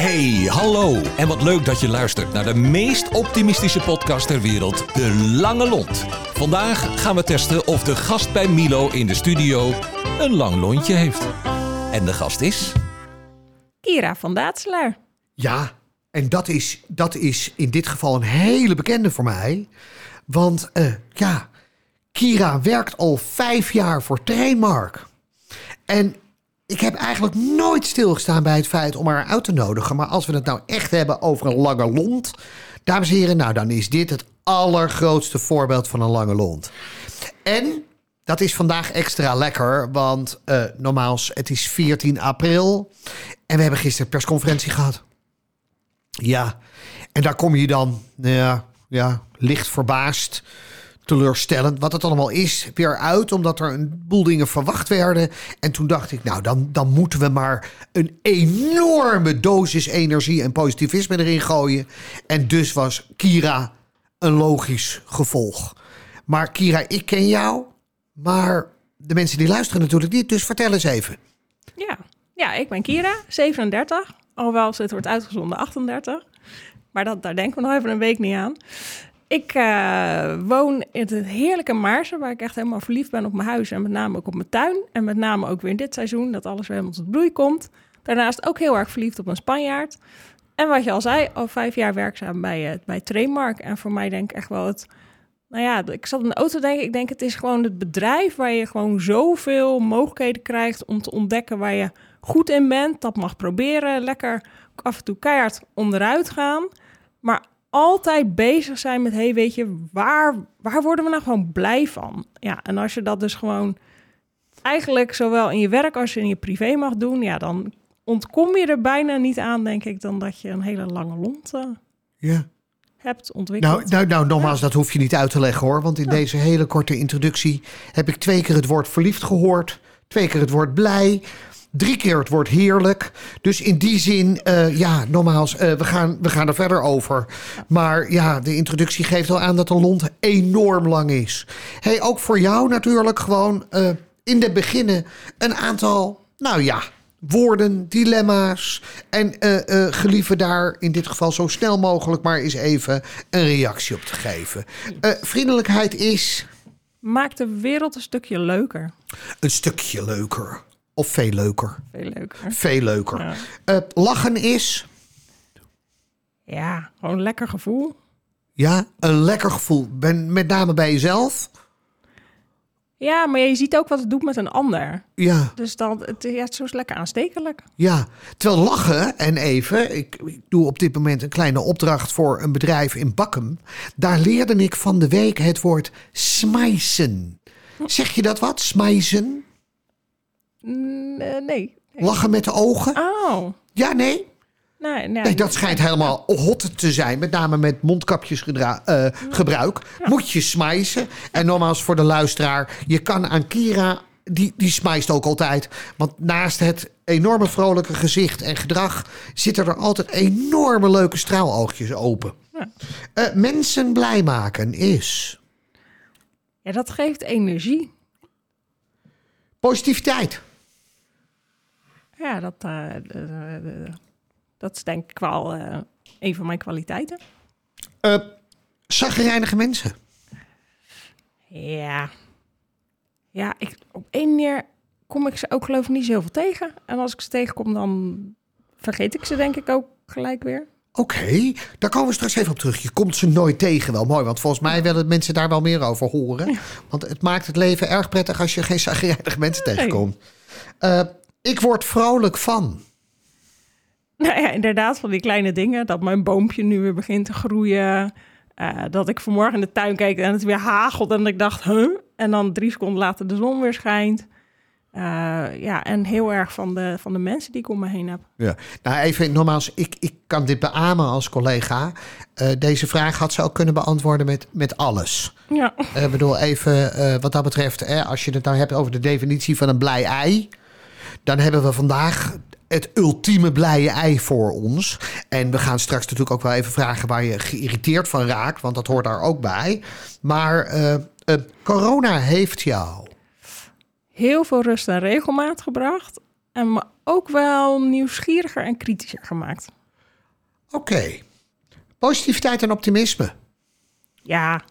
Hey, hallo. En wat leuk dat je luistert naar de meest optimistische podcast ter wereld, De Lange Lont. Vandaag gaan we testen of de gast bij Milo in de studio een lang lontje heeft. En de gast is... Kira van Daatselaar. Ja, en dat is, dat is in dit geval een hele bekende voor mij. Want eh, ja, Kira werkt al vijf jaar voor Trainmark. En ik heb eigenlijk nooit stilgestaan bij het feit om haar uit te nodigen. Maar als we het nou echt hebben over een lange lont, dames en heren, nou dan is dit het allergrootste voorbeeld van een lange lont. En dat is vandaag extra lekker, want uh, normaal het is 14 april en we hebben gisteren persconferentie gehad. Ja, en daar kom je dan, nou ja, ja, licht verbaasd teleurstellend wat het allemaal is weer uit, omdat er een boel dingen verwacht werden. En toen dacht ik, nou, dan, dan moeten we maar een enorme dosis energie en positivisme erin gooien. En dus was Kira een logisch gevolg. Maar Kira, ik ken jou, maar de mensen die luisteren natuurlijk niet, dus vertel eens even. Ja, ja ik ben Kira, 37, alhoewel het wordt uitgezonden 38. Maar dat, daar denken we nog even een week niet aan. Ik uh, woon in het heerlijke Maarsen, waar ik echt helemaal verliefd ben op mijn huis en met name ook op mijn tuin. En met name ook weer in dit seizoen, dat alles weer helemaal tot bloei komt. Daarnaast ook heel erg verliefd op een Spanjaard. En wat je al zei, al vijf jaar werkzaam bij, uh, bij Trainmark. En voor mij denk ik echt wel het... Nou ja, ik zat in de auto denken, ik denk het is gewoon het bedrijf waar je gewoon zoveel mogelijkheden krijgt om te ontdekken waar je goed in bent. Dat mag proberen, lekker af en toe keihard onderuit gaan. Maar altijd bezig zijn met, hey, weet je, waar, waar worden we nou gewoon blij van? Ja, en als je dat dus gewoon eigenlijk zowel in je werk als in je privé mag doen, ja, dan ontkom je er bijna niet aan, denk ik, dan dat je een hele lange lont uh, ja. hebt ontwikkeld. Nou, nou, nou nogmaals, dat hoef je niet uit te leggen hoor, want in deze hele korte introductie heb ik twee keer het woord verliefd gehoord, twee keer het woord blij. Drie keer het woord heerlijk. Dus in die zin, uh, ja, nogmaals, uh, we, gaan, we gaan er verder over. Maar ja, de introductie geeft al aan dat de lont enorm lang is. Hey, ook voor jou natuurlijk gewoon uh, in de beginnen een aantal, nou ja, woorden, dilemma's. En gelieve daar in dit geval zo snel mogelijk maar eens even een reactie op te geven. vriendelijkheid is. Maakt de wereld een stukje leuker. Een stukje leuker. Of veel leuker? Veel leuker. Veel leuker. Ja. Uh, lachen is? Ja, gewoon een lekker gevoel. Ja, een lekker gevoel. Ben met name bij jezelf? Ja, maar je ziet ook wat het doet met een ander. Ja. Dus dan, het, ja, het is zo lekker aanstekelijk. Ja, terwijl lachen, en even, ik, ik, doe op dit moment een kleine opdracht voor een bedrijf in Bakkum. Daar leerde ik van de week het woord smijsen. Zeg je dat wat, smijzen? Nee, nee. Lachen met de ogen? Oh. Ja, nee? Nee, nee, nee, dat schijnt helemaal hot te zijn. Met name met mondkapjesgebruik. Uh, Moet je smijzen. En nogmaals voor de luisteraar. Je kan aan Kira, die, die smijst ook altijd. Want naast het enorme vrolijke gezicht en gedrag... zitten er altijd enorme leuke straaloogjes open. Ja. Uh, mensen blij maken is... Ja, dat geeft energie. Positiviteit. Ja, dat, uh, dat is denk ik wel een van mijn kwaliteiten. Uh, zagrijnige mensen. Ja. Ja, ik, op één manier kom ik ze ook geloof ik niet zo heel veel tegen. En als ik ze tegenkom, dan vergeet ik ze denk ik ook gelijk weer. Oké, okay, daar komen we straks even op terug. Je komt ze nooit tegen, wel mooi. Want volgens mij willen mensen daar wel meer over horen. Want het maakt het leven erg prettig als je geen zagrijnige mensen nee. tegenkomt. Uh, ik word vrolijk van. Nou ja, inderdaad, van die kleine dingen. Dat mijn boompje nu weer begint te groeien. Uh, dat ik vanmorgen in de tuin keek en het weer hagelde. En ik dacht, huh? En dan drie seconden later de zon weer schijnt. Uh, ja, en heel erg van de, van de mensen die ik om me heen heb. Ja, nou even nogmaals, ik, ik kan dit beamen als collega. Uh, deze vraag had ze ook kunnen beantwoorden met, met alles. Ja. Ik bedoel, even wat dat betreft, hè, als je het nou hebt over de definitie van een blij ei dan hebben we vandaag het ultieme blije ei voor ons. En we gaan straks natuurlijk ook wel even vragen waar je geïrriteerd van raakt, want dat hoort daar ook bij. Maar uh, uh, corona heeft jou heel veel rust en regelmaat gebracht. En me ook wel nieuwsgieriger en kritischer gemaakt. Oké. Positiviteit en optimisme. Ja,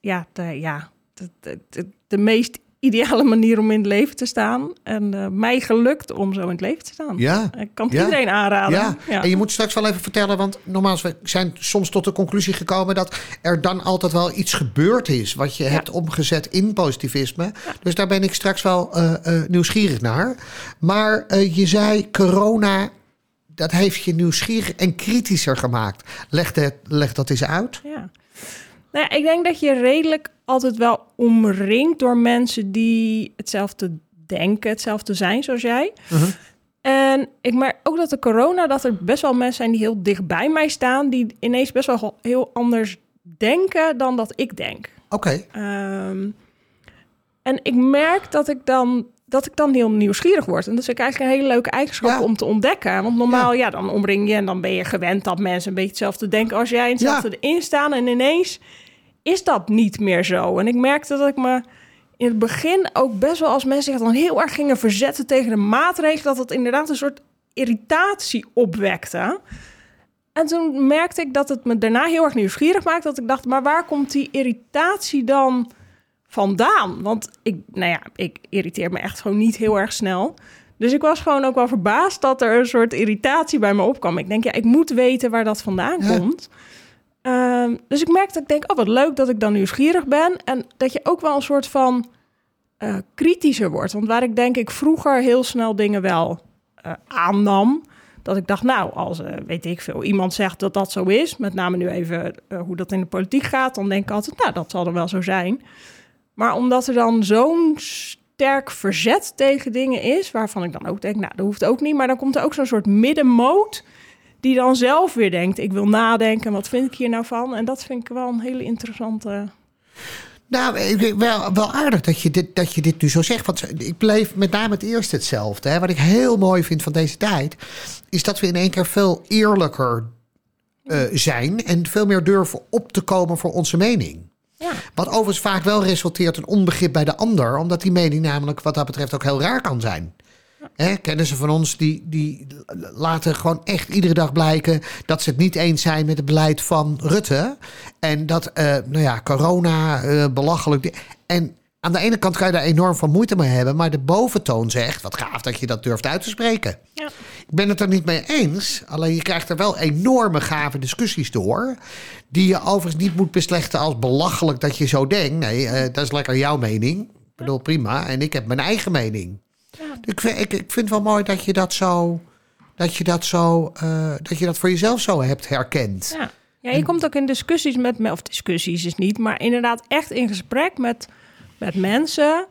ja, de, ja. De, de, de, de meest ideale manier om in het leven te staan. En eh, mij gelukt om zo in het leven te staan. Ja. Ik kan het Ja. iedereen aanraden. Ja. Ja. en je moet straks wel even vertellen, want nogmaals, we zijn soms tot de conclusie gekomen dat er dan altijd wel iets gebeurd is wat je hebt omgezet in positivisme. Dus daar ben ik straks wel eh, eh, nieuwsgierig naar. Maar je zei corona, dat heeft je nieuwsgierig en kritischer gemaakt. Leg, dat leg dat eens uit. Ja. Nou ja, ik denk dat je redelijk altijd wel omringt door mensen die hetzelfde denken, hetzelfde zijn zoals jij. Mhm. En ik merk ook dat de corona, dat er best wel mensen zijn die heel dicht bij mij staan, die ineens best wel heel anders denken dan dat ik denk. Oké. Ehm, en ik merk dat ik dan dat ik dan heel nieuwsgierig word. En dat is eigenlijk een hele leuke eigenschap Ja. om te ontdekken. Want normaal, ja. dan omring je en dan ben je gewend dat mensen een beetje hetzelfde denken als jij en hetzelfde erin staan. En ineens is dat niet meer zo. En ik merkte dat ik me in het begin ook best wel als mensen zich dan heel erg gingen verzetten tegen de maatregelen, dat het inderdaad een soort irritatie opwekte. En toen merkte ik dat het me daarna heel erg nieuwsgierig maakte. Dat ik dacht, maar waar komt die irritatie dan vandaan? Want ik, nou ja, ik irriteer me echt gewoon niet heel erg snel. Dus ik was gewoon ook wel verbaasd dat er een soort irritatie bij me opkwam. Ik denk, ja, ik moet weten waar dat vandaan Ja. Ehm, dus ik merkte dat ik denk, oh wat leuk dat ik dan nieuwsgierig ben. En dat je ook wel een soort van eh, kritischer wordt. Want waar ik denk ik vroeger heel snel dingen wel eh, aannam. Dat ik dacht, nou, als, eh, weet ik veel, iemand zegt dat dat zo is. Met name nu even hoe dat in de politiek gaat. Dan denk ik altijd, nou, dat zal er wel zo zijn. Maar omdat er dan zo'n sterk verzet tegen dingen is... waarvan ik dan ook denk, nou, dat hoeft ook niet. Maar dan komt er ook zo'n soort middenmoot... die dan zelf weer denkt, ik wil nadenken... wat vind ik hier nou van? En dat vind ik wel een hele interessante... Nou, wel, wel aardig dat je, dit, dat je dit nu zo zegt. Want ik bleef met name het eerste hetzelfde. Hè. Wat ik heel mooi vind van deze tijd... is dat we in één keer veel eerlijker eh, zijn... en veel meer durven op te komen voor onze mening. Ja, Wat overigens vaak wel resulteert in onbegrip bij de ander... omdat die mening namelijk wat dat betreft ook heel raar kan zijn. Hè, kennissen van ons die, die laten gewoon echt iedere dag blijken... dat ze het niet eens zijn met het beleid van Rutte. En dat, eh, nou ja, corona, eh, belachelijk... En aan de ene kant kan je daar enorm van moeite mee hebben... maar de boventoon zegt, wat gaaf dat je dat durft uit te spreken. ja. Ik ben het er niet mee eens. Alleen je krijgt er wel enorme gave discussies door. Die je overigens niet moet beslechten als belachelijk dat je zo denkt. Nee, eh, dat is lekker jouw mening. Ik bedoel, prima. En ik heb mijn eigen mening. Ik, vind, ik, ik vind het wel mooi dat je dat zo. Dat je dat zo. eh, dat je dat voor jezelf zo hebt herkend. Ja. ja, je komt ook in discussies met me, of discussies is niet, maar inderdaad echt in gesprek met, met mensen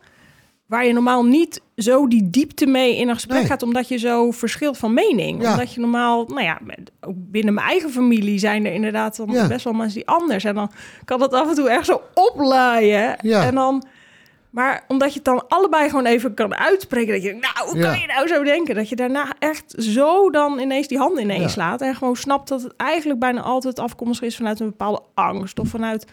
waar je normaal niet zo die diepte mee in een gesprek Nee. gaat, omdat je zo verschilt van mening. Ja. Omdat je normaal, nou ja, ook binnen mijn eigen familie zijn er inderdaad dan Ja. best wel mensen die anders. En dan kan dat af en toe echt zo oplaaien. Ja. En dan, maar omdat je het dan allebei gewoon even kan uitspreken, dat je nou, hoe Ja. kan je nou zo denken? Dat je daarna echt zo dan ineens die handen ineens Ja. slaat en gewoon snapt dat het eigenlijk bijna altijd afkomstig is vanuit een bepaalde angst of vanuit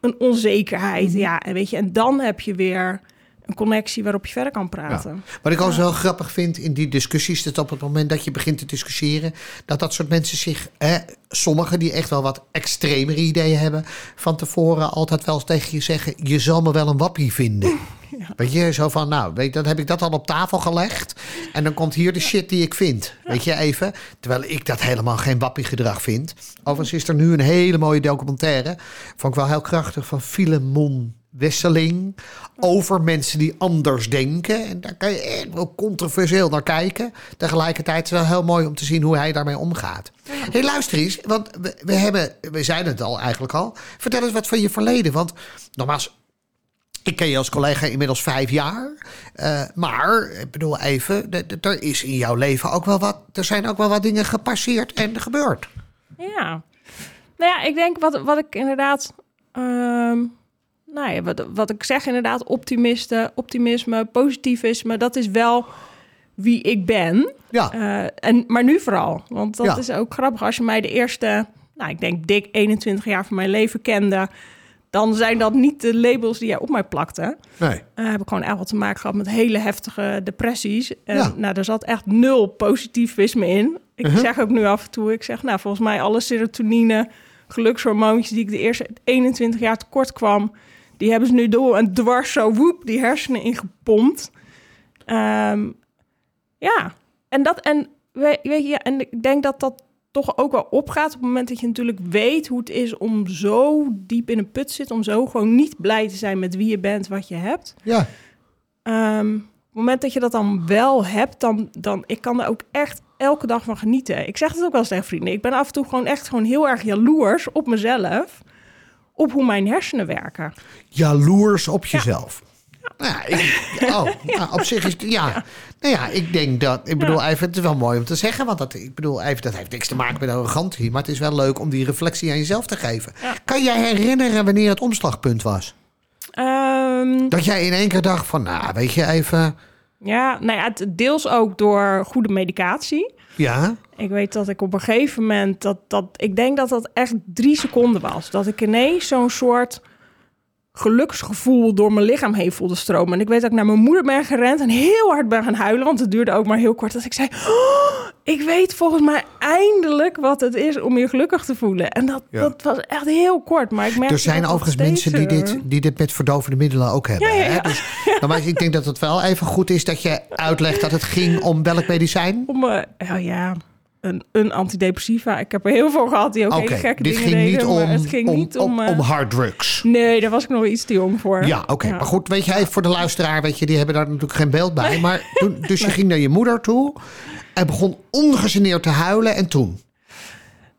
een onzekerheid. Mhm. Ja, en weet je, en dan heb je weer een connectie waarop je verder kan praten. Wat ik ook wel grappig vind in die discussies, dat op het moment dat je begint te discussiëren, dat dat soort mensen zich, hè, sommigen die echt wel wat extremere ideeën hebben, van tevoren altijd wel eens tegen je zeggen: Je zal me wel een wappie vinden. Weet je, zo van, nou, weet, dan heb ik dat al op tafel gelegd. En dan komt hier de shit die ik vind. Weet je, even. Terwijl ik dat helemaal geen wappie gedrag vind. Overigens is er nu een hele mooie documentaire. Vond ik wel heel krachtig van Filemon Wesseling. Over mensen die anders denken. En daar kan je echt wel controversieel naar kijken. Tegelijkertijd is het wel heel mooi om te zien hoe hij daarmee omgaat. Hé, hey, luister eens. Want we, we, hebben, we zeiden het al eigenlijk al. Vertel eens wat van je verleden. Want nogmaals, ik ken je als collega inmiddels vijf jaar. Eh, maar, ik bedoel even, er is in jouw leven ook wel wat. Er zijn ook wel wat dingen gepasseerd en gebeurd. Ja. Nou ja, ik denk wat, wat ik inderdaad. ehm, nou ja, wat, wat ik zeg inderdaad, optimisten, optimisme, positivisme, dat is wel wie ik ben. Ja, Eh, en, maar nu vooral. Want dat Ja. is ook grappig. Als je mij de eerste, nou, ik denk dik 21 jaar van mijn leven kende, dan zijn dat niet de labels die jij op mij plakte. Nee. Uh, heb ik gewoon echt wat te maken gehad met hele heftige depressies. En Ja. nou, er zat echt nul positivisme in. Ik Uh-huh. zeg ook nu af en toe, ik zeg, nou, volgens mij alle serotonine, gelukshormoontjes die ik de eerste 21 jaar tekort kwam, die hebben ze nu door en dwars zo woep die hersenen ingepompt. Ehm, ja, en dat en we- weet je, ja, en ik denk dat dat toch ook wel opgaat op het moment dat je natuurlijk weet hoe het is om zo diep in een put te zitten, om zo gewoon niet blij te zijn met wie je bent, wat je hebt. Ja. Ehm, op het moment dat je dat dan wel hebt, dan, dan ik kan er ook echt elke dag van genieten. Ik zeg het ook wel eens tegen vrienden. Ik ben af en toe gewoon echt gewoon heel erg jaloers op mezelf, op hoe mijn hersenen werken. Jaloers op jezelf. Nou ja, ik, oh, nou, op zich is het, ja. Nou ja, ik denk dat, ik bedoel even, het is wel mooi om te zeggen, want dat, ik bedoel even, dat heeft niks te maken met arrogantie, maar het is wel leuk om die reflectie aan jezelf te geven. Ja. Kan jij herinneren wanneer het omslagpunt was? Ehm, Dat jij in één keer dacht van, nou, weet je even, ja, nou ja, het deels ook door goede medicatie. ja, Ik weet dat ik op een gegeven moment dat dat ik denk dat dat echt drie seconden was, dat ik ineens zo'n soort geluksgevoel door mijn lichaam heen voelde stromen. En ik weet dat ik naar mijn moeder ben gerend en heel hard ben gaan huilen, want het duurde ook maar heel kort. Dat ik zei: "Oh, ik weet volgens mij eindelijk wat het is om je gelukkig te voelen. En dat, Ja. dat was echt heel kort. Maar ik merk er zijn overigens mensen die eh, dit, die dit met verdovende middelen ook hebben. Ja, ja, Hè? Dus, nou, maar ik denk dat het wel even goed is dat je uitlegt dat het ging om welk medicijn. om, eh, ja, ja, een, een antidepressiva. Ik heb er heel veel gehad die ook Oké, hele gekke dit dingen ging niet deden, om, het ging om, niet om, om, eh, om harddrugs. Nee, daar was ik nog iets te jong voor. Ja, oké. Maar goed, weet je, voor de luisteraar, weet je, die hebben daar natuurlijk geen beeld bij. Maar toen, dus je ging naar je moeder toe en begon ongegeneerd te huilen. En toen?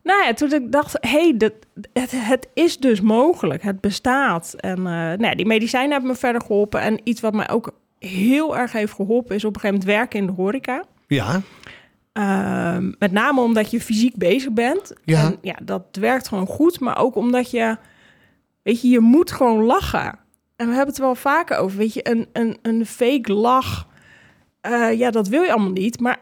Nou ja, toen ik dacht, hé, hey, dat- het, het is dus mogelijk. Het bestaat. En eh, nou ja, die medicijnen hebben me verder geholpen. En iets wat mij ook heel erg heeft geholpen... is op een gegeven moment werken in de horeca. Ja, Ehm, met name omdat je fysiek bezig bent. Ja. En ja, dat werkt gewoon goed. Maar ook omdat je... Weet je, je moet gewoon lachen. En we hebben het er wel vaker over. Weet je, een, een, een fake lach... eh, ja, dat wil je allemaal niet. Maar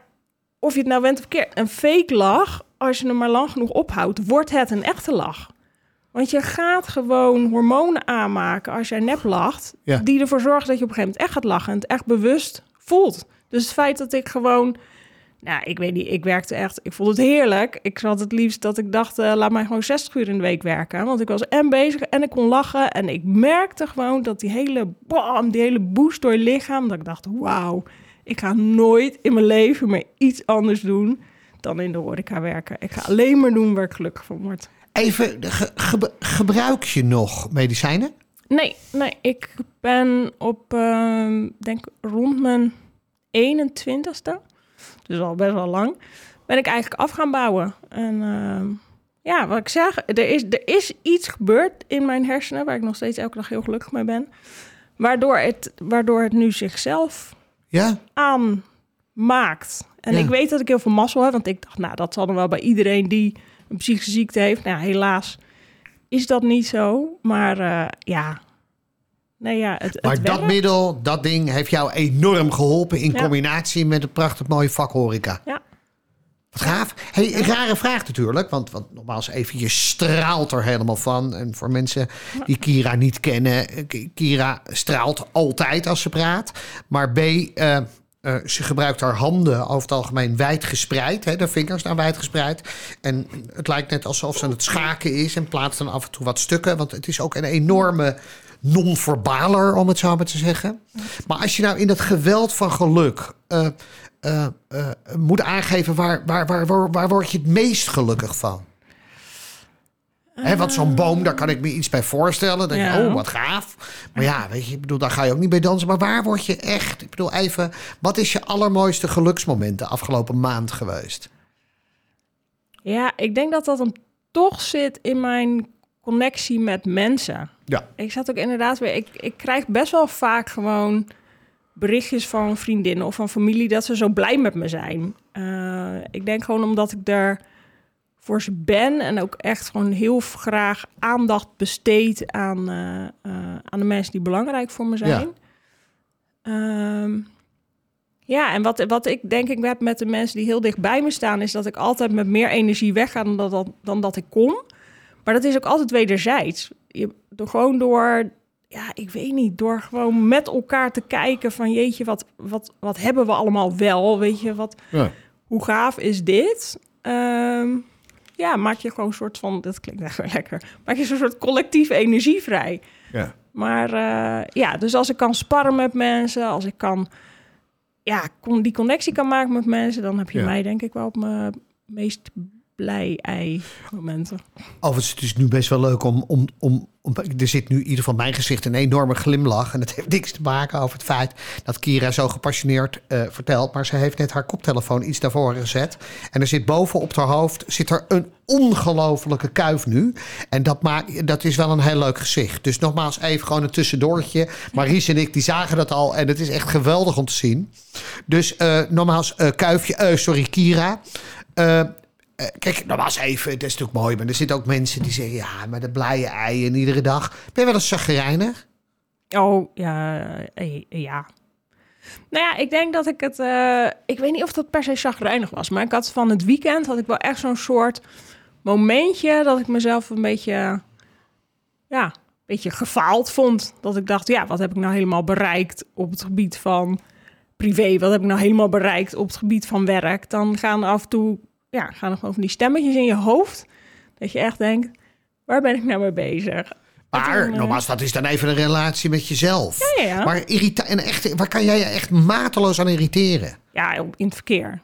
of je het nou bent of keer, een fake lach... als je hem maar lang genoeg ophoudt... wordt het een echte lach. Want je gaat gewoon hormonen aanmaken als jij nep lacht... Ja. die ervoor zorgen dat je op een gegeven moment echt gaat lachen... en het echt bewust voelt. Dus het feit dat ik gewoon... Nou, ik weet niet, ik werkte echt... Ik vond het heerlijk. Ik had het liefst dat ik dacht... eh, laat mij gewoon 60 uur in de week werken. Want ik was en bezig en ik kon lachen. En ik merkte gewoon dat die hele... Bam, die hele boost door je lichaam... dat ik dacht, wauw... ik ga nooit in mijn leven meer iets anders doen... dan in de horeca werken. Ik ga alleen maar doen waar ik gelukkig van word. even, ge- ge- gebruik je nog medicijnen? Nee, nee, ik ben op, ehm, denk rond mijn 21ste, dus al best wel lang, ben ik eigenlijk af gaan bouwen. En ehm, ja, wat ik zeg, er is, er is iets gebeurd in mijn hersenen, waar ik nog steeds elke dag heel gelukkig mee ben, waardoor het, waardoor het nu zichzelf Ja? aanmaakt. En Ja. ik weet dat ik heel veel mazzel heb, want ik dacht, nou, dat zal dan wel bij iedereen die een psychische ziekte heeft. Nou, helaas is dat niet zo. Maar eh, ja, nee, ja, het, het Maar dat middel, dat ding, heeft jou enorm geholpen in Ja. combinatie met een prachtig mooie vak horeca. Ja. Wat gaaf. Hey, een rare vraag natuurlijk, want, want nogmaals even, je straalt er helemaal van. En voor mensen die Kira niet kennen, eh, Kira straalt altijd als ze praat. Maar B, eh, eh, ze gebruikt haar handen over het algemeen wijd gespreid. Hè, de vingers staan wijd gespreid. En het lijkt net alsof ze aan het schaken is en plaatst dan af en toe wat stukken. Want het is ook een enorme non-verbaler, om het zo maar te zeggen. Maar als je nou in dat geweld van geluk eh, moet aangeven, waar, waar, waar, waar, waar word je het meest gelukkig van? Hè, want zo'n boom, daar kan ik me iets bij voorstellen. Dan denk je, oh, wat gaaf. Maar ja, weet je, ik bedoel, daar ga je ook niet bij dansen. Maar waar word je echt? Ik bedoel, even, wat is je allermooiste geluksmoment de afgelopen maand geweest? Ja, ik denk dat dat hem toch zit in mijn connectie met mensen. Ja. Ik zat ook inderdaad weer. Ik, ik krijg best wel vaak gewoon berichtjes van vriendinnen of van familie dat ze zo blij met me zijn. Eh, ik denk gewoon omdat ik er voor ze ben en ook echt gewoon heel graag aandacht besteed aan, eh, eh, aan de mensen die belangrijk voor me zijn. Ehm, ja, en wat, wat ik denk ik heb met de mensen die heel dicht bij me staan, is dat ik altijd met meer energie wegga dan dat, dan dat ik kom. Maar dat is ook altijd wederzijds. je, door gewoon door, ja, ik weet niet, door gewoon met elkaar te kijken van jeetje, wat, wat, wat hebben we allemaal wel? Weet je, wat, Ja. hoe gaaf is dit? Ehm, ja, maak je gewoon een soort van, dat klinkt echt wel lekker, maak je zo'n soort collectieve energie vrij. Ja. Maar eh, ja, dus als ik kan sparren met mensen, als ik kan, ja, kon, die connectie kan maken met mensen, dan heb je Ja. mij denk ik wel op mijn meest blij ei momenten. Overigens, het is nu best wel leuk om, om, om, om... Er zit nu in ieder geval mijn gezicht een enorme glimlach. En het heeft niks te maken over het feit dat Kira zo gepassioneerd eh, vertelt. Maar ze heeft net haar koptelefoon iets daarvoor gezet. En er zit boven op haar hoofd zit er een ongelofelijke kuif nu. En dat, maakt, dat is wel een heel leuk gezicht. Dus nogmaals even gewoon een tussendoortje. Maries en ik die zagen dat al. En het is echt geweldig om te zien. Dus eh, nogmaals, eh, kuifje... sorry, Kira... eh, kijk, nogmaals even, het is natuurlijk mooi, maar er zitten ook mensen die zeggen... ja, maar de blije eieren iedere dag. Ben je wel eens chagrijnig? Oh, ja, eh, ja. Nou ja, ik denk dat ik het... eh, ik weet niet of dat per se chagrijnig was, maar ik had van het weekend... had ik wel echt zo'n soort momentje dat ik mezelf een beetje... Ja, een beetje gefaald vond. Dat ik dacht, ja, wat heb ik nou helemaal bereikt op het gebied van privé? Wat heb ik nou helemaal bereikt op het gebied van werk? Dan gaan af en toe... Ja, gaan er gewoon van die stemmetjes in je hoofd... dat je echt denkt, waar ben ik nou mee bezig? Maar nogmaals, dat is dan even een relatie met jezelf. Ja, ja. Maar irrita en echt, waar kan jij je echt mateloos aan irriteren? Ja, in het verkeer.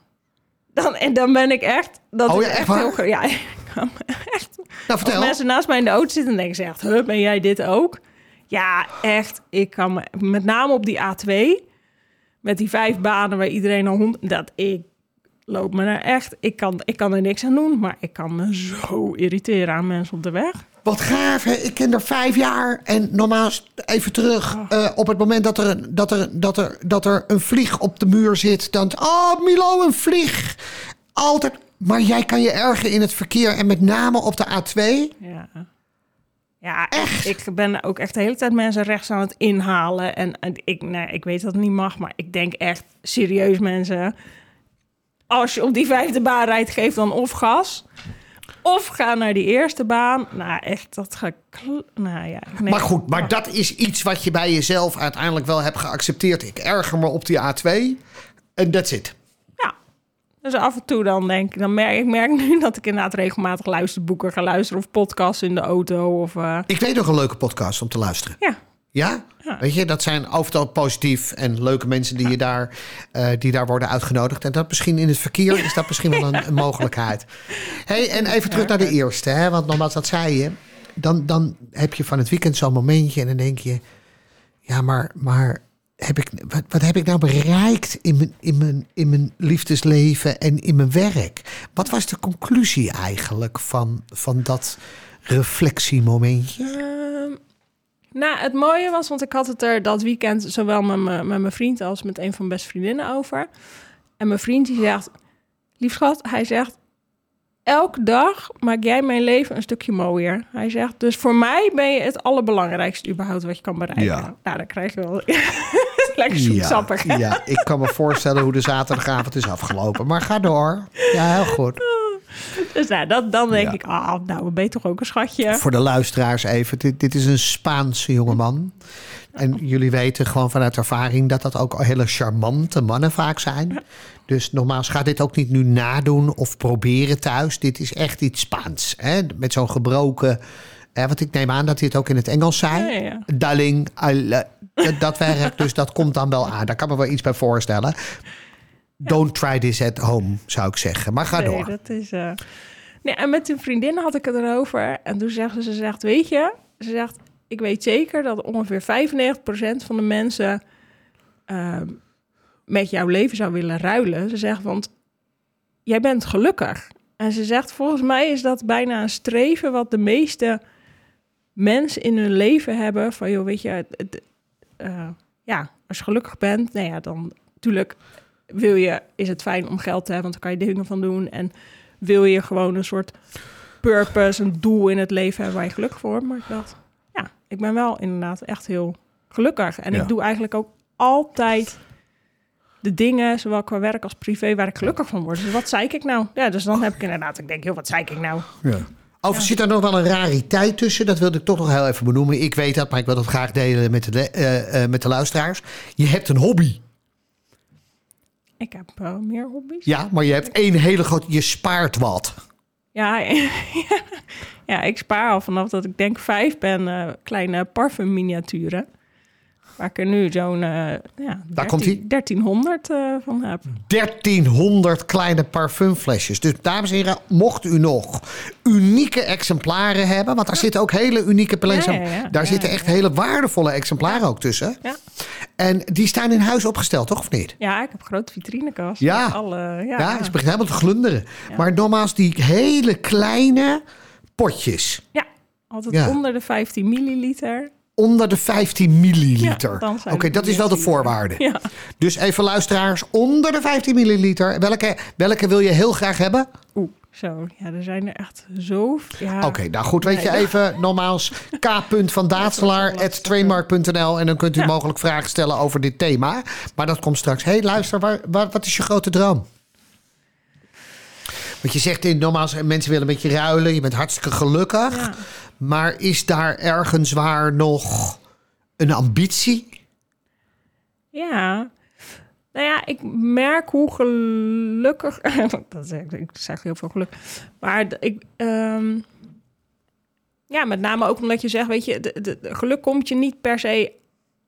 Dan, en dan ben ik echt... Dat Oh ja, echt waar? heel Ja, ik kan me echt... Nou, Als vertel. mensen naast mij in de auto zitten, dan denken ze echt... Huh, ben jij dit ook? Ja, echt. Ik kan me... Met name op die A2... Met die vijf banen waar iedereen al hond... Dat ik loop me er echt... Ik kan, ik kan er niks aan doen, maar ik kan me zo irriteren aan mensen op de weg. Wat gaaf, hè? Ik ken er vijf jaar. En normaal even terug. eh, op het moment dat er, een- dat, er, dat, er, dat er een vlieg op de muur zit. Dan, oh Milo, een vlieg. Altijd. Maar jij kan je ergeren in het verkeer. En met name op de A2. Ja. Ja, echt? Ik ben ook echt de hele tijd mensen rechts aan het inhalen. En, en ik, nee, ik weet dat het niet mag, maar ik denk echt serieus mensen. Als je op die vijfde baan rijdt, geef dan of gas. Of ga naar die eerste baan. Nou, echt, dat ga. Nou ja, nee. Maar goed, maar dat is iets wat je bij jezelf uiteindelijk wel hebt geaccepteerd. Ik erger me op die A2. En that's it. Ja. Dus af en toe dan denk ik... Dan merk, ik merk nu dat ik inderdaad regelmatig luisterboeken ga luisteren... of podcasts in de auto of... eh, Ik weet nog een leuke podcast om te luisteren. ja, Ja? Ja. Weet je, dat zijn overal positief en leuke mensen die, je daar, eh, die daar worden uitgenodigd. En dat misschien in het verkeer is dat misschien wel een, een mogelijkheid. Hey, en even terug naar de eerste, hè? want nogmaals, dat zei je. Dan, dan heb je van het weekend zo'n momentje en dan denk je... Ja, maar, maar heb ik, wat, wat heb ik nou bereikt in mijn, in, mijn, in mijn liefdesleven en in mijn werk? Wat was de conclusie eigenlijk van, van dat reflectiemomentje? Nou, het mooie was, want ik had het er dat weekend zowel met, me, met mijn vriend als met een van mijn beste vriendinnen over. En mijn vriend die zegt, lief schat, hij zegt, elke dag maak jij mijn leven een stukje mooier. Hij zegt, dus voor mij ben je het allerbelangrijkste überhaupt wat je kan bereiken. Ja. Nou, dan krijg je wel lekker zoetsappig. hè? ja, ik kan me voorstellen hoe de zaterdagavond is afgelopen. Maar ga door. Ja, heel goed. Dus nou, dat, dan denk Ja. ik, ah, nou, ben je toch ook een schatje. Voor de luisteraars even. Dit, dit is een Spaanse jongeman. En jullie weten gewoon vanuit ervaring dat dat ook hele charmante mannen vaak zijn. Dus nogmaals, ga dit ook niet nu nadoen of proberen thuis. Dit is echt iets Spaans. Hè? Met zo'n gebroken... Hè, want ik neem aan dat hij het ook in het Engels zei. Ja, ja. Darling, dat werkt, dus dat komt dan wel aan. Daar kan me wel iets bij voorstellen. Don't try this at home, zou ik zeggen. Maar ga Nee, door. dat is. eh, Nee, en met een vriendin had ik het erover. En toen zegt ze, ze zegt, weet je, ze zegt, ik weet zeker dat ongeveer 95% van de mensen ehm, met jouw leven zou willen ruilen. Ze zegt, want jij bent gelukkig. En ze zegt, volgens mij is dat bijna een streven wat de meeste mensen in hun leven hebben. Van, joh, weet je, het- het, eh, ja, als je gelukkig bent, nou ja, dan natuurlijk wil je, is het fijn om geld te hebben, want dan kan je dingen van doen. En wil je gewoon een soort purpose, een doel in het leven hebben waar je gelukkig voor wordt. Maar ik dacht, ja, ik ben wel inderdaad echt heel gelukkig. En Ja. ik doe eigenlijk ook altijd de dingen, zowel qua werk als privé, waar ik gelukkig van word. Dus wat zei ik nou? Ja, dus dan heb ik inderdaad, ik denk, heel wat zei ik nou? Ja. Overigens zit er nog wel een rariteit tussen. Dat wilde ik toch nog heel even benoemen. Ik weet dat, maar ik wil dat graag delen met de, eh, eh, met de luisteraars. Je hebt een hobby. Ik heb wel meer hobby's. Ja, maar je hebt één hele grote... Je spaart wat. Ja, ja, ik spaar al vanaf dat ik denk vijf ben eh, kleine parfumminiaturen. Waar ik er nu zo'n eh ja, Daar komt 13 1300 eh, van heb. 1300 kleine parfumflesjes. Dus dames en heren, mocht u nog unieke exemplaren hebben... want daar zitten ook hele unieke. Ja, daar zitten echt hele waardevolle exemplaren ook tussen. Ja. En die staan in huis opgesteld, toch of niet? ja, ik heb een grote vitrinekast. Ja. Alle, ja, Ja, het begint helemaal te glunderen. Maar nogmaals, die hele kleine potjes... Ja, altijd onder de 15 milliliter. Onder de 15 milliliter. Ja, Oké, dat is wel de voorwaarde. Ja. Dus even luisteraars, onder de 15 milliliter. Welke, welke wil je heel graag hebben? Oeh, zo. Ja, er zijn er echt zo... Ja. Oké, nou goed, weet je even nogmaals k. van Daatselaar at trainmark.nl en dan kunt u mogelijk vragen stellen over dit thema. Maar dat komt straks. Hé, hey, luister, waar, waar- wat is je grote droom? Want je zegt in nogmaals, mensen willen met je ruilen, je bent hartstikke gelukkig. Ja. Maar is daar ergens waar nog een ambitie? Ja. Nou ja, ik merk hoe gelukkig... dat zeg, ik- zeg heel veel geluk. Maar ik... ehm, ja, met name ook omdat je zegt, weet je... De, de- de geluk komt je niet per se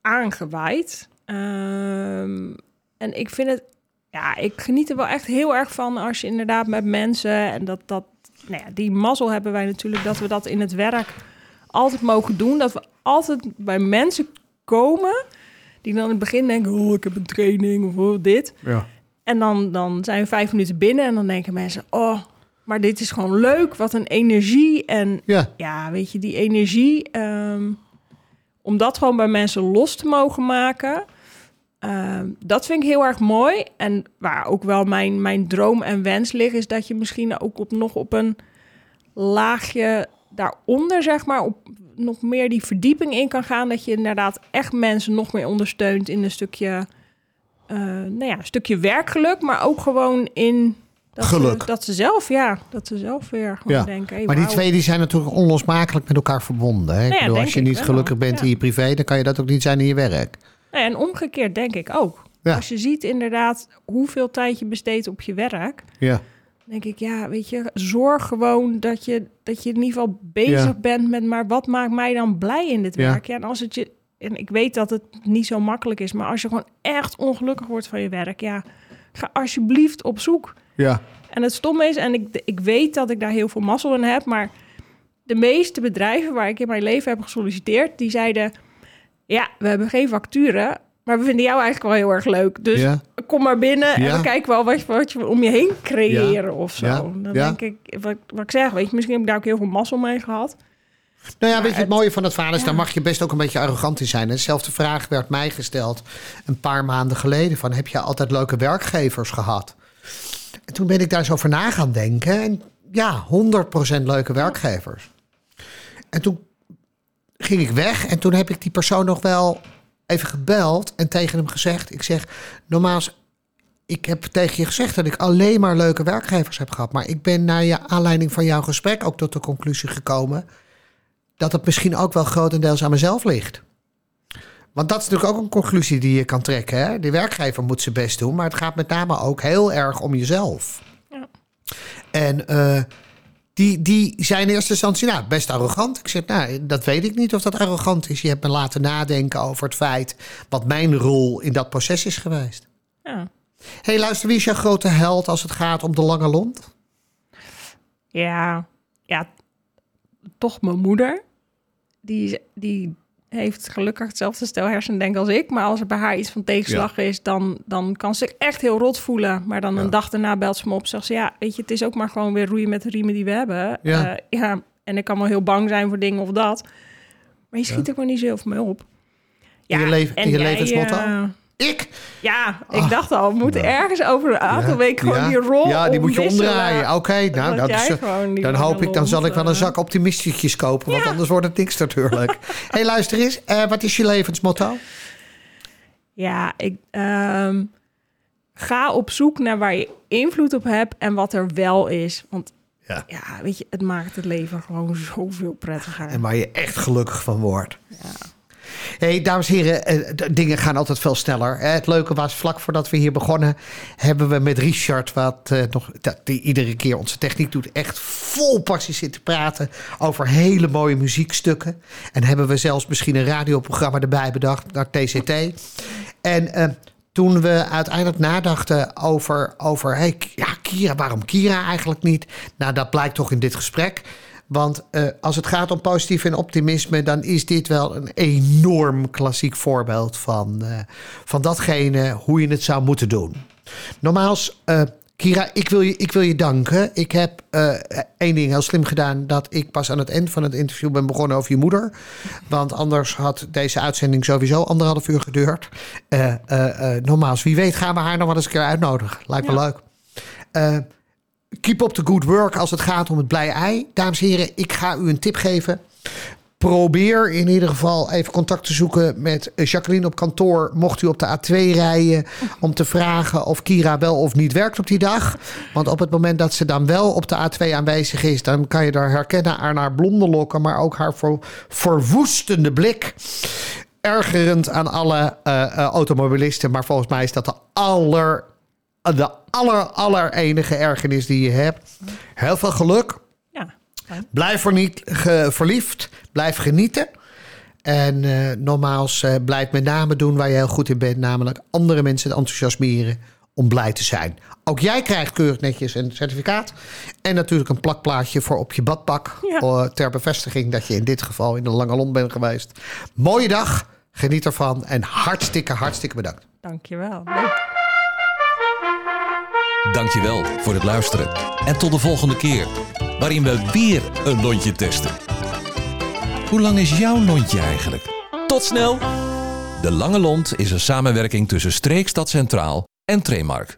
aangewaaid. Ehm, en ik vind het... Ja, ik geniet er wel echt heel erg van als je inderdaad met mensen... En dat, dat, nou ja, die mazzel hebben wij natuurlijk dat we dat in het werk altijd mogen doen. Dat we altijd bij mensen komen die dan in het begin denken... oh, ik heb een training of oh, dit. Ja. En dan, dan zijn we vijf minuten binnen en dan denken mensen... oh, maar dit is gewoon leuk, wat een energie. En Ja, ja, weet je, die energie... ehm, om dat gewoon bij mensen los te mogen maken... ehm, dat vind ik heel erg mooi. En waar ook wel mijn, mijn droom en wens ligt... is dat je misschien ook op, nog op een laagje daaronder, zeg maar... Op, nog meer die verdieping in kan gaan. Dat je inderdaad echt mensen nog meer ondersteunt in een stukje... eh, nou ja, een stukje werkgeluk, maar ook gewoon in... Dat Geluk. Ze, dat ze zelf, ja, dat ze zelf weer gewoon Ja. denken... hey, maar die twee die zijn natuurlijk onlosmakelijk met elkaar verbonden. Hè? Ik ja, bedoel, als je niet wel. gelukkig bent Ja. in je privé, dan kan je dat ook niet zijn in je werk. En omgekeerd denk ik ook. Ja. Als je ziet inderdaad hoeveel tijd je besteedt op je werk, Ja, denk ik, ja, weet je, zorg gewoon dat je, dat je in ieder geval bezig Ja. bent met, maar wat maakt mij dan blij in dit werk? Ja, en als het je, en ik weet dat het niet zo makkelijk is, maar als je gewoon echt ongelukkig wordt van je werk, ja, ga alsjeblieft op zoek. ja. En het stomme is, en ik, ik weet dat ik daar heel veel mazzel in heb, maar de meeste bedrijven waar ik in mijn leven heb gesolliciteerd, die zeiden: Ja, we hebben geen facturen, maar we vinden jou eigenlijk wel heel erg leuk. Dus Ja. kom maar binnen en Ja. we kijken wel wat je, wat je om je heen creëren of zo. Ja. Dan Ja. denk ik, wat, wat ik zeg, weet je, misschien heb ik daar ook heel veel mazzel mee gehad. Nou ja, weet je, het het- mooie van het verhaal is, ja. daar mag je best ook een beetje arrogant in zijn. Dezelfde vraag werd mij gesteld een paar maanden geleden. Van, heb je altijd leuke werkgevers gehad? En toen ben ik daar zo over na gaan denken. En ja, 100% leuke werkgevers. En toen ging ik weg en toen heb ik die persoon nog wel even gebeld en tegen hem gezegd. Ik zeg, normaal, ik heb tegen je gezegd dat ik alleen maar leuke werkgevers heb gehad. Maar ik ben naar je aanleiding van jouw gesprek ook tot de conclusie gekomen dat het misschien ook wel grotendeels aan mezelf ligt. Want dat is natuurlijk ook een conclusie die je kan trekken. Hè? De werkgever moet zijn best doen, maar het gaat met name ook heel erg om jezelf. Ja. En eh, die, die zijn in eerste instantie nou, best arrogant. Ik zeg, nou, dat weet ik niet of dat arrogant is. Je hebt me laten nadenken over het feit wat mijn rol in dat proces is geweest. Ja. Hé, hey, luister, wie is jouw grote held als het gaat om de lange lont? Ja, ja, toch mijn moeder. Die, die heeft gelukkig hetzelfde stel hersendenk als ik. Maar als er bij haar iets van tegenslag is, dan, dan kan ze echt heel rot voelen. Maar dan Ja. een dag daarna belt ze me op. Zegt ze, ja, weet je, het is ook maar gewoon weer roeien met de riemen die we hebben. Ja. Eh, ja, en ik kan wel heel bang zijn voor dingen of dat. Maar je schiet ook maar niet zoveel mee op. In je leven- in je jij, levensmotto? eh, Ik? ja, ik Ah, dacht al, we moeten nou. ergens over een aantal Ja, weken gewoon ja. die rol Ja, die moet je omdraaien. Oké, nou, Dat is, gewoon die dan lange hoop ik, dan zal ik wel een eh, zak optimistisches kopen, want Ja. anders wordt het niks natuurlijk. Hé, hey, luister eens, eh, wat is je levensmotto? Ja, ik ehm, ga op zoek naar waar je invloed op hebt en wat er wel is. Want Ja. Ja, weet je, het maakt het leven gewoon zoveel prettiger. En waar je echt gelukkig van wordt. Hey, dames en heren, eh, dingen gaan altijd veel sneller. Het leuke was, vlak voordat we hier begonnen, hebben we met Richard, wat eh, nog, die iedere keer onze techniek doet, echt vol passie zitten praten over hele mooie muziekstukken. En hebben we zelfs misschien een radioprogramma erbij bedacht, naar TCT. En eh, toen we uiteindelijk nadachten over, over hey, ja, Kira, waarom Kira eigenlijk niet? Nou, dat blijkt toch in dit gesprek. Want eh, als het gaat om positief en optimisme, dan is dit wel een enorm klassiek voorbeeld van, eh, van datgene hoe je het zou moeten doen. Nogmaals, eh, Kira, ik wil, je, ik wil je danken. Ik heb één ding heel slim gedaan: dat ik pas aan het eind van het interview ben begonnen over je moeder. Want anders had deze uitzending sowieso anderhalf uur geduurd. Nogmaals, wie weet gaan we haar nog wel eens een keer uitnodigen. Lijkt me Ja. leuk. Keep up the good work als het gaat om het blij ei. Dames en heren, ik ga u een tip geven. Probeer in ieder geval even contact te zoeken met Jacqueline op kantoor. Mocht u op de A2 rijden om te vragen of Kira wel of niet werkt op die dag. Want op het moment dat ze dan wel op de A2 aanwezig is, dan kan je daar herkennen aan haar blonde lokken, maar ook haar ver, verwoestende blik. Ergerend aan alle eh, eh, automobilisten, maar volgens mij is dat de aller, de aller, aller enige ergernis die je hebt. Heel veel geluk. Ja. Blijf er niet verliefd. Blijf genieten. En eh nogmaals, eh, blijf met name doen waar je heel goed in bent. Namelijk andere mensen enthousiasmeren om blij te zijn. Ook jij krijgt keurig netjes een certificaat. En natuurlijk een plakplaatje voor op je badpak. Ja. eh, ter bevestiging dat je in dit geval in de Lange Lont bent geweest. Mooie dag. Geniet ervan. En hartstikke, hartstikke bedankt. dankjewel. Leuk. Dankjewel voor het luisteren. En tot de volgende keer, waarin we weer een lontje testen. Hoe lang is jouw lontje eigenlijk? Tot snel! De Lange Lont is een samenwerking tussen Streekstad Centraal en Tremark.